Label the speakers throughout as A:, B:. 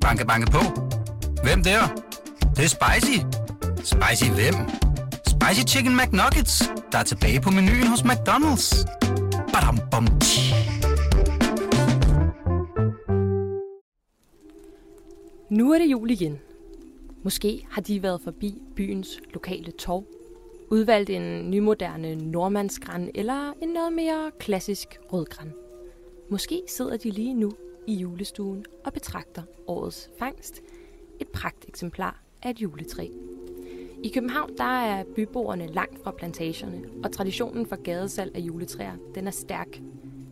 A: Banke, banke på. Hvem der? Det, det er spicy. Spicy hvem? Spicy Chicken McNuggets, der er tilbage på menuen hos McDonald's. Badum, bom, tji.
B: Nu er det jul igen. Måske har de været forbi byens lokale torv, udvalgt en nymoderne nordmandsgræn eller en noget mere klassisk rødgran. Måske sidder de lige nu i julestuen og betragter årets fangst, et pragteksemplar af et juletræ. I København der er byboerne langt fra plantagerne, og traditionen for gadesalg af juletræer den er stærk.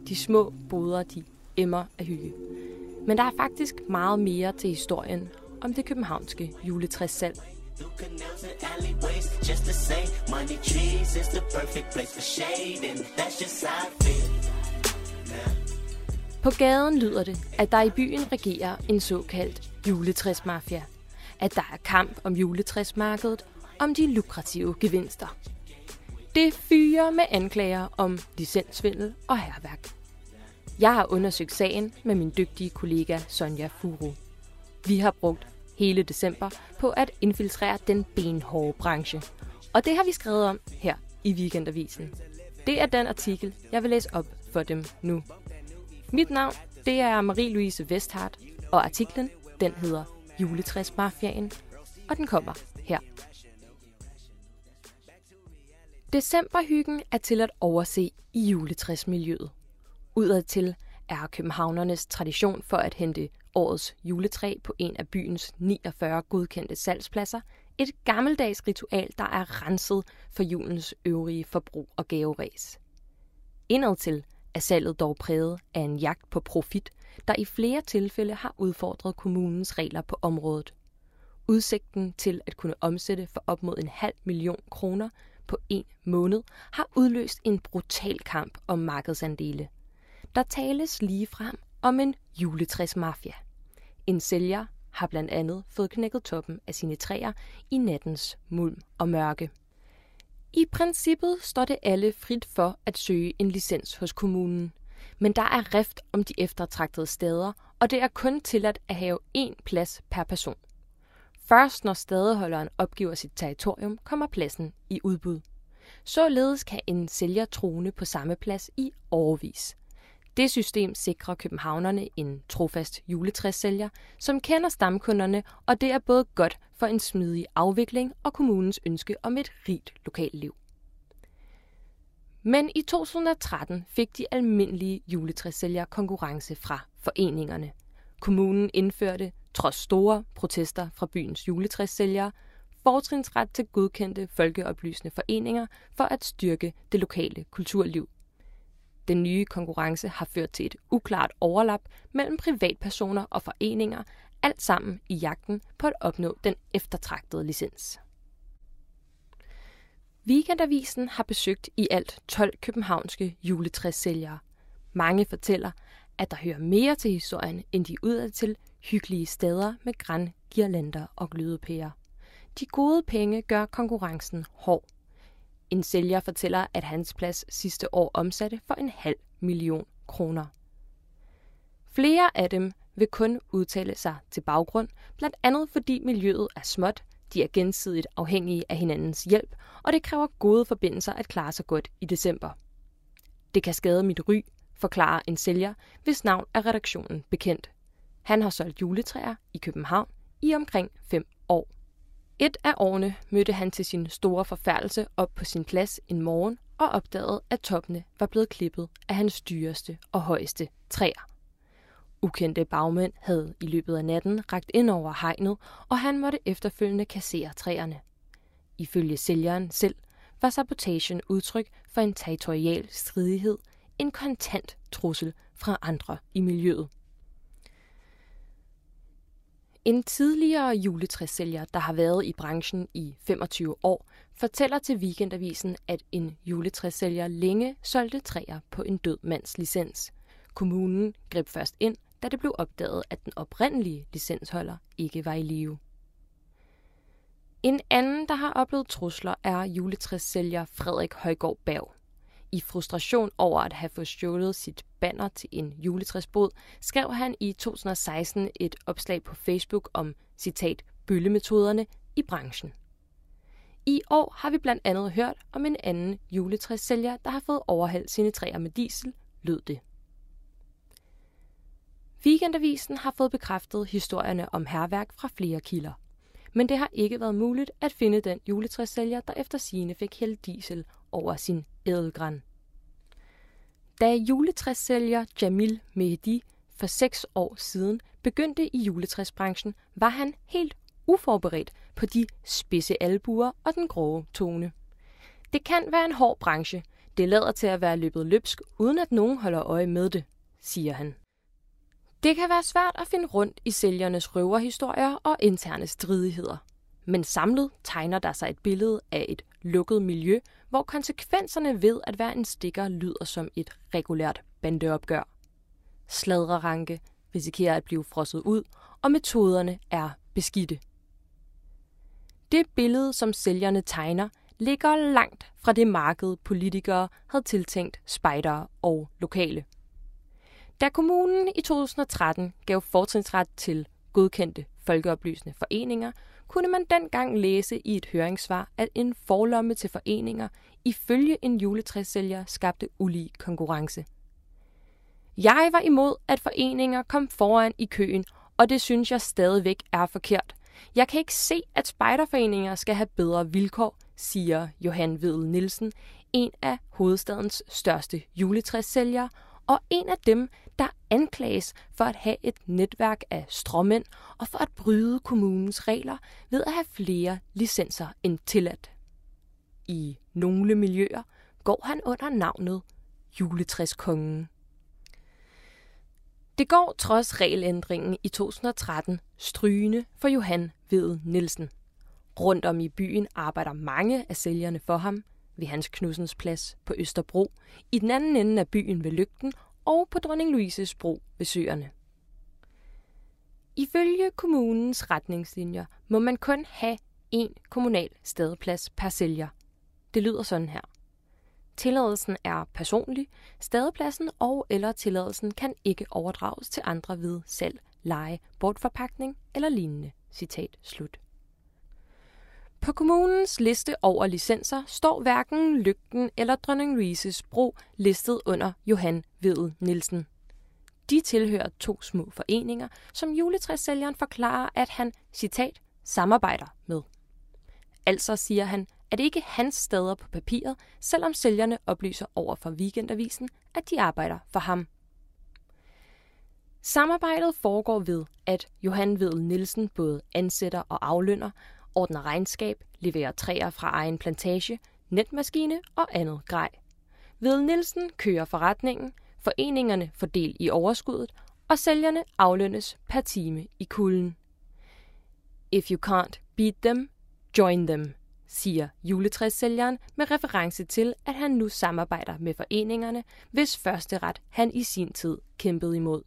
B: De små boder de emmer af hygge. Men der er faktisk meget mere til historien om det københavnske juletræssalg.
C: Just to say, money trees is the perfect place for shading. that's just how I feel.
B: På gaden lyder det, at der i byen regerer en såkaldt juletræsmafia. At der er kamp om juletræsmarkedet, om de lukrative gevinster. Det fyrer med anklager om licenssvindel og herværk. Jeg har undersøgt sagen med min dygtige kollega Sonja Furu. Vi har brugt hele december på at infiltrere den benhårde branche. Og det har vi skrevet om her i Weekendavisen. Det er den artikel, jeg vil læse op for dem nu. Mit navn, det er Marie-Louise Vesthardt, og artiklen, den hedder Juletræsmafiaen, og den kommer her. Decemberhyggen er til at overse i juletræsmiljøet. Udadtil er københavnernes tradition for at hente årets juletræ på en af byens 49 godkendte salgspladser et gammeldags ritual, der er renset for julens øvrige forbrug og gaveræs. Indadtil er salget dog præget af en jagt på profit, der i flere tilfælde har udfordret kommunens regler på området. Udsigten til at kunne omsætte for op mod en halv million kroner på en måned har udløst en brutal kamp om markedsandele. Der tales lige frem om en juletræsmafia. En sælger har blandt andet fået knækket toppen af sine træer i nattens mulm og mørke. I princippet står det alle frit for at søge en licens hos kommunen. Men der er rift om de eftertragtede steder, og det er kun tilladt at have én plads per person. Først når stadeholderen opgiver sit territorium, kommer pladsen i udbud. Således kan en sælger trone på samme plads i overvis. Det system sikrer københavnerne en trofast juletræssælger, som kender stamkunderne, og det er både godt for en smidig afvikling og kommunens ønske om et rigt lokalliv. Men i 2013 fik de almindelige juletræssælgere konkurrence fra foreningerne. Kommunen indførte, trods store protester fra byens juletræssælgere, fortrinsret til godkendte folkeoplysende foreninger for at styrke det lokale kulturliv. Den nye konkurrence har ført til et uklart overlap mellem privatpersoner og foreninger, alt sammen i jagten på at opnå den eftertragtede licens. Weekendavisen har besøgt i alt 12 københavnske juletræssælgere. Mange fortæller, at der hører mere til historien end de udadtil hyggelige steder med græn, girlander og glødepærer. De gode penge gør konkurrencen hård. En sælger fortæller, at hans plads sidste år omsatte for en halv million kroner. Flere af dem vil kun udtale sig til baggrund, blandt andet fordi miljøet er småt, de er gensidigt afhængige af hinandens hjælp, og det kræver gode forbindelser at klare sig godt i december. Det kan skade mit ry, forklarer en sælger, hvis navn er redaktionen bekendt. Han har solgt juletræer i København i omkring fem år. Et af årene mødte han til sin store forfærdelse op på sin plads en morgen og opdagede, at toppene var blevet klippet af hans dyreste og højeste træer. Ukendte bagmænd havde i løbet af natten ragt ind over hegnet, og han måtte efterfølgende kassere træerne. Ifølge sælgeren selv var sabotagen udtryk for en territorial stridighed, en kontant trussel fra andre i miljøet. En tidligere juletræssælger, der har været i branchen i 25 år, fortæller til Weekendavisen, at en juletræssælger længe solgte træer på en død mands licens. Kommunen greb først ind, da det blev opdaget, at den oprindelige licensholder ikke var i live. En anden, der har oplevet trusler, er juletræssælger Frederik Højgaard Berg. I frustration over at have fået stjålet sit banner til en juletræsbod, skrev han i 2016 et opslag på Facebook om, citat, bøllemetoderne i branchen. I år har vi blandt andet hørt om en anden juletræssælger, der har fået overhældt sine træer med diesel, lød det. Weekendavisen har fået bekræftet historierne om herværk fra flere kilder. Men det har ikke været muligt at finde den juletræssælger, der efter sine fik hældt diesel over sin ædelgran. Da juletræssælger Jamil Mehdi for seks år siden begyndte i juletræsbranchen, var han helt uforberedt på de spidse albuer og den grove tone. Det kan være en hård branche. Det lader til at være løbet løbsk, uden at nogen holder øje med det, siger han. Det kan være svært at finde rundt i sælgernes røverhistorier og interne stridigheder. Men samlet tegner der sig et billede af et lukket miljø, hvor konsekvenserne ved at være en stikker lyder som et regulært bandeopgør. Sladreranke risikerer at blive frosset ud, og metoderne er beskidte. Det billede, som sælgerne tegner, ligger langt fra det marked, politikere havde tiltænkt spejdere og lokale. Da kommunen i 2013 gav fortrinsret til godkendte folkeoplysende foreninger, kunne man dengang læse i et høringssvar, at en forlomme til foreninger ifølge en juletræssælger skabte ulige konkurrence. Jeg var imod, at foreninger kom foran i køen, og det synes jeg stadigvæk er forkert. Jeg kan ikke se, at spejderforeninger skal have bedre vilkår, siger Johan Vedel Nielsen, en af hovedstadens største juletræssælgere, og en af dem, der anklages for at have et netværk af stråmænd og for at bryde kommunens regler ved at have flere licenser end tilladt. I nogle miljøer går han under navnet juletræskongen. Det går trods regelændringen i 2013 strygende for Johan Ved Nielsen. Rundt om i byen arbejder mange af sælgerne for ham ved Hans Knudsens plads på Østerbro, i den anden ende af byen ved Lygten og på Dronning Louises bro ved Søerne. Ifølge kommunens retningslinjer må man kun have én kommunal stadeplads per sælger. Det lyder sådan her. Tilladelsen er personlig. Stadepladsen og eller tilladelsen kan ikke overdrages til andre ved salg, leje, bortforpakning eller lignende. Citat slut. På kommunens liste over licenser står hverken Lygten eller Dronning Louises Bro listet under Johan Vedel Nielsen. De tilhører to små foreninger, som juletræssælgeren forklarer, at han, citat, samarbejder med. Altså siger han, at det ikke er hans steder på papiret, selvom sælgerne oplyser over for Weekendavisen, at de arbejder for ham. Samarbejdet foregår ved, at Johan Vedel Nielsen både ansætter og aflønner, ordner regnskab, leverer træer fra egen plantage, netmaskine og andet grej. Ved Nielsen kører forretningen, foreningerne får del i overskuddet, og sælgerne aflønnes per time i kulden. If you can't beat them, join them, siger juletræssælgeren med reference til, at han nu samarbejder med foreningerne, hvis første ret han i sin tid kæmpede imod.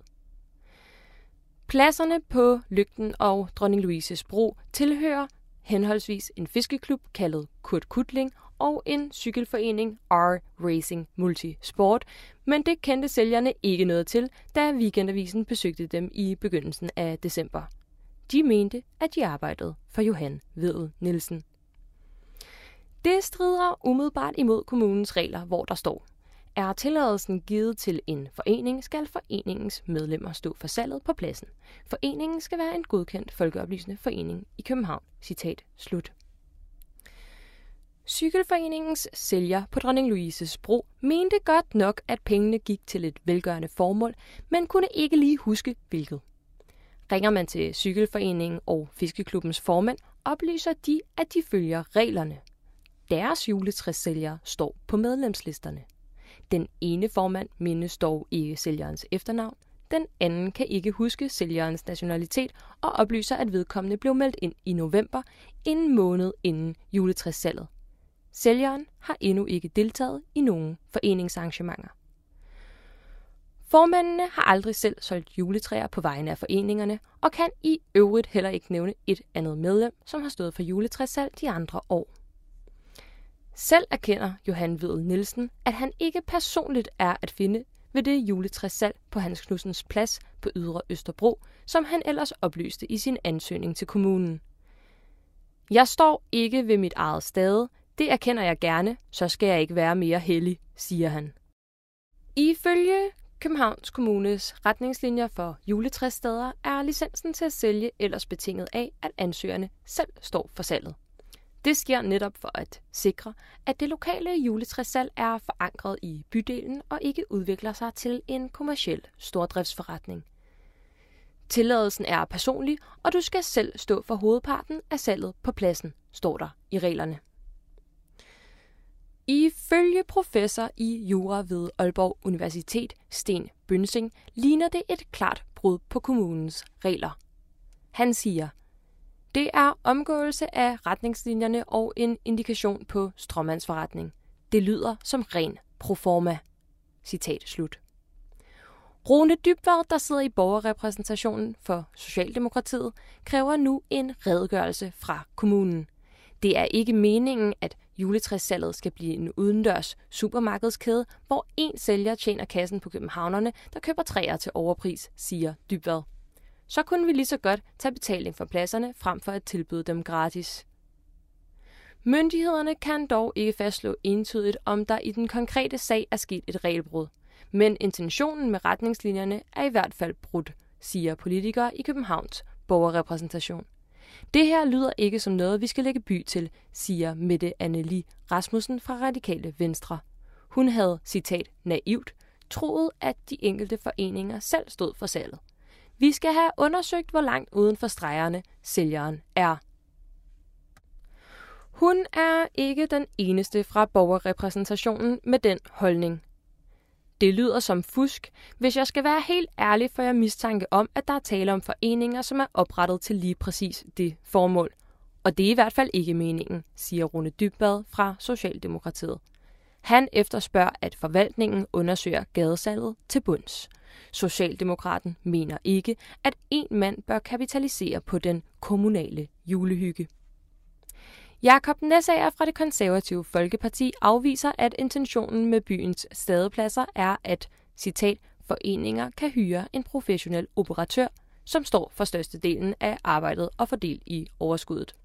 B: Pladserne på Lygten og Dronning Louises Bro tilhører henholdsvis en fiskeklub kaldet Kurt Kutling og en cykelforening R Racing Multisport, men det kendte sælgerne ikke noget til, da Weekendavisen besøgte dem i begyndelsen af december. De mente, at de arbejdede for Johan Vedel Nielsen. Det strider umiddelbart imod kommunens regler, hvor der står, er tilladelsen givet til en forening, skal foreningens medlemmer stå for salget på pladsen. Foreningen skal være en godkendt folkeoplysende forening i København. Citat slut. Cykelforeningens sælger på Dronning Louises Bro mente godt nok, at pengene gik til et velgørende formål, men kunne ikke lige huske hvilket. Ringer man til Cykelforeningen og Fiskeklubbens formand, oplyser de, at de følger reglerne. Deres juletræssælgere står på medlemslisterne. Den ene formand mindes dog ikke sælgerens efternavn. Den anden kan ikke huske sælgerens nationalitet og oplyser, at vedkommende blev meldt ind i november, en måned inden juletræssalget. Sælgeren har endnu ikke deltaget i nogen foreningsarrangementer. Formændene har aldrig selv solgt juletræer på vegne af foreningerne, og kan i øvrigt heller ikke nævne et andet medlem, som har stået for juletræssalg de andre år. Selv erkender Johan Vedel Nielsen, at han ikke personligt er at finde ved det juletræssalg på Hans Knudsens plads på Ydre Østerbro, som han ellers oplyste i sin ansøgning til kommunen. Jeg står ikke ved mit eget stade. Det erkender jeg gerne, så skal jeg ikke være mere heldig, siger han. Ifølge Københavns Kommunes retningslinjer for juletræssteder er licensen til at sælge ellers betinget af, at ansøgerne selv står for salget. Det sker netop for at sikre, at det lokale juletræssalg er forankret i bydelen og ikke udvikler sig til en kommersiel stordriftsforretning. Tilladelsen er personlig, og du skal selv stå for hovedparten af salget på pladsen, står der i reglerne. Ifølge professor i jura ved Aalborg Universitet, Sten Bønsing, ligner det et klart brud på kommunens regler. Han siger, det er omgåelse af retningslinjerne og en indikation på strømmandsforretning. Det lyder som ren proforma. Citat slut. Rune Dybvad, der sidder i borgerrepræsentationen for Socialdemokratiet, kræver nu en redegørelse fra kommunen. Det er ikke meningen, at juletræssalget skal blive en udendørs supermarkedskæde, hvor en sælger tjener kassen på københavnerne, der køber træer til overpris, siger Dybvad. Så kunne vi lige så godt tage betaling for pladserne, frem for at tilbyde dem gratis. Myndighederne kan dog ikke fastslå entydigt, om der i den konkrete sag er sket et regelbrud. Men intentionen med retningslinjerne er i hvert fald brudt, siger politikere i Københavns borgerrepræsentation. Det her lyder ikke som noget, vi skal lægge by til, siger Mette Anneli Rasmussen fra Radikale Venstre. Hun havde, citat, naivt, troet, at de enkelte foreninger selv stod for salget. Vi skal have undersøgt, hvor langt uden for stregerne sælgeren er. Hun er ikke den eneste fra borgerrepræsentationen med den holdning. Det lyder som fusk, hvis jeg skal være helt ærlig, for jeg mistanke om, at der er tale om foreninger, som er oprettet til lige præcis det formål. Og det er i hvert fald ikke meningen, siger Rune Dybbad fra Socialdemokratiet. Han efterspørger, at forvaltningen undersøger gadesalget til bunds. Socialdemokraten mener ikke, at en mand bør kapitalisere på den kommunale julehygge. Jakob Nessager fra det konservative Folkeparti afviser, at intentionen med byens stadepladser er, at, citat, foreninger kan hyre en professionel operatør, som står for størstedelen af arbejdet og fordel i overskuddet.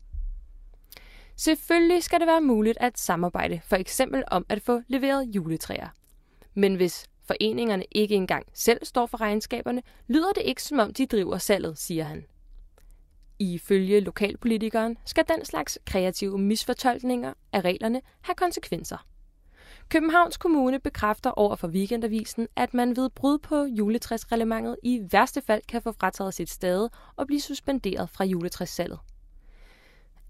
B: Selvfølgelig skal det være muligt at samarbejde, for eksempel om at få leveret juletræer. Men hvis foreningerne ikke engang selv står for regnskaberne, lyder det ikke som om de driver salget, siger han. Ifølge lokalpolitikeren skal den slags kreative misfortolkninger af reglerne have konsekvenser. Københavns Kommune bekræfter over for Weekendavisen, at man ved brud på juletræsreglementet i værste fald kan få frataget sit stade og blive suspenderet fra juletræssalget.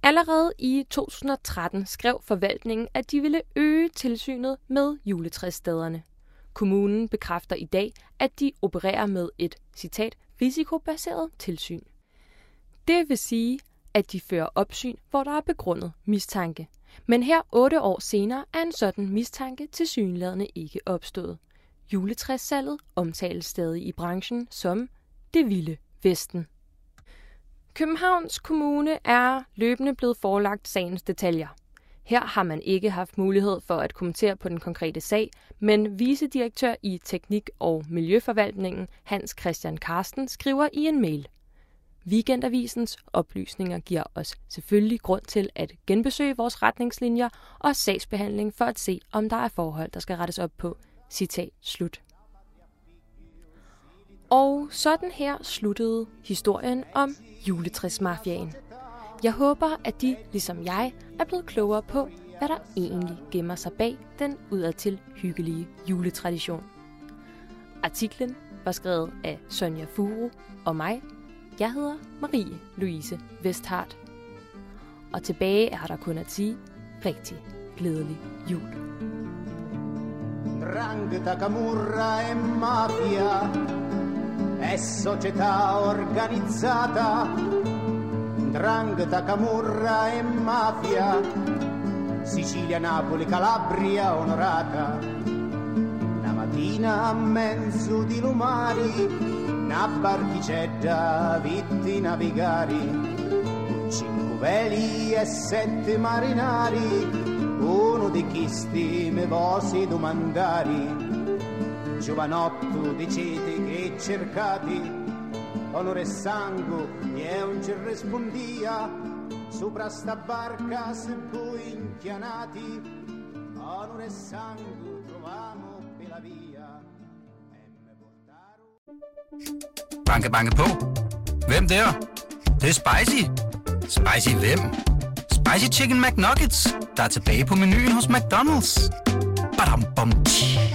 B: Allerede i 2013 skrev forvaltningen, at de ville øge tilsynet med juletræsstederne. Kommunen bekræfter i dag, at de opererer med et, citat, risikobaseret tilsyn. Det vil sige, at de fører opsyn, hvor der er begrundet mistanke. Men her otte år senere er en sådan mistanke til synlædende ikke opstået. Juletræssalget omtales stadig i branchen som det vilde Vesten. Københavns Kommune er løbende blevet forelagt sagens detaljer. Her har man ikke haft mulighed for at kommentere på den konkrete sag, men vicedirektør i Teknik- og Miljøforvaltningen Hans Christian Karsten skriver i en mail. Weekendavisens oplysninger giver os selvfølgelig grund til at genbesøge vores retningslinjer og sagsbehandling for at se, om der er forhold, der skal rettes op på. Citat slut. Og sådan her sluttede historien om juletræsmafiaen. Jeg håber, at de, ligesom jeg, er blevet klogere på, hvad der egentlig gemmer sig bag den udadtil hyggelige juletradition. Artiklen var skrevet af Sonja Furu og mig, jeg hedder Marie Louise Vesthardt. Og tilbage er der kun at sige rigtig glædelig jul.
D: Drangheta, camurra e mafia è società organizzata. Drangheta, camurra e mafia, Sicilia, Napoli, Calabria onorata. Una mattina a mezzo di lumari una barchicetta, vitti navigari, cinque veli e sette marinari, uno di chisti me vosi domandari, giovanotto dicete che cercati, onore e sangue e un ci rispondia, sopra sta barca se voi inchianati, onore e sangue trovamo per la via. e me
A: Banke, banke på. Hvem der? Det, det er spicy. Spicy hvem? Spicy Chicken McNuggets, der er tilbage på menuen hos McDonald's. Badum, bom, tji.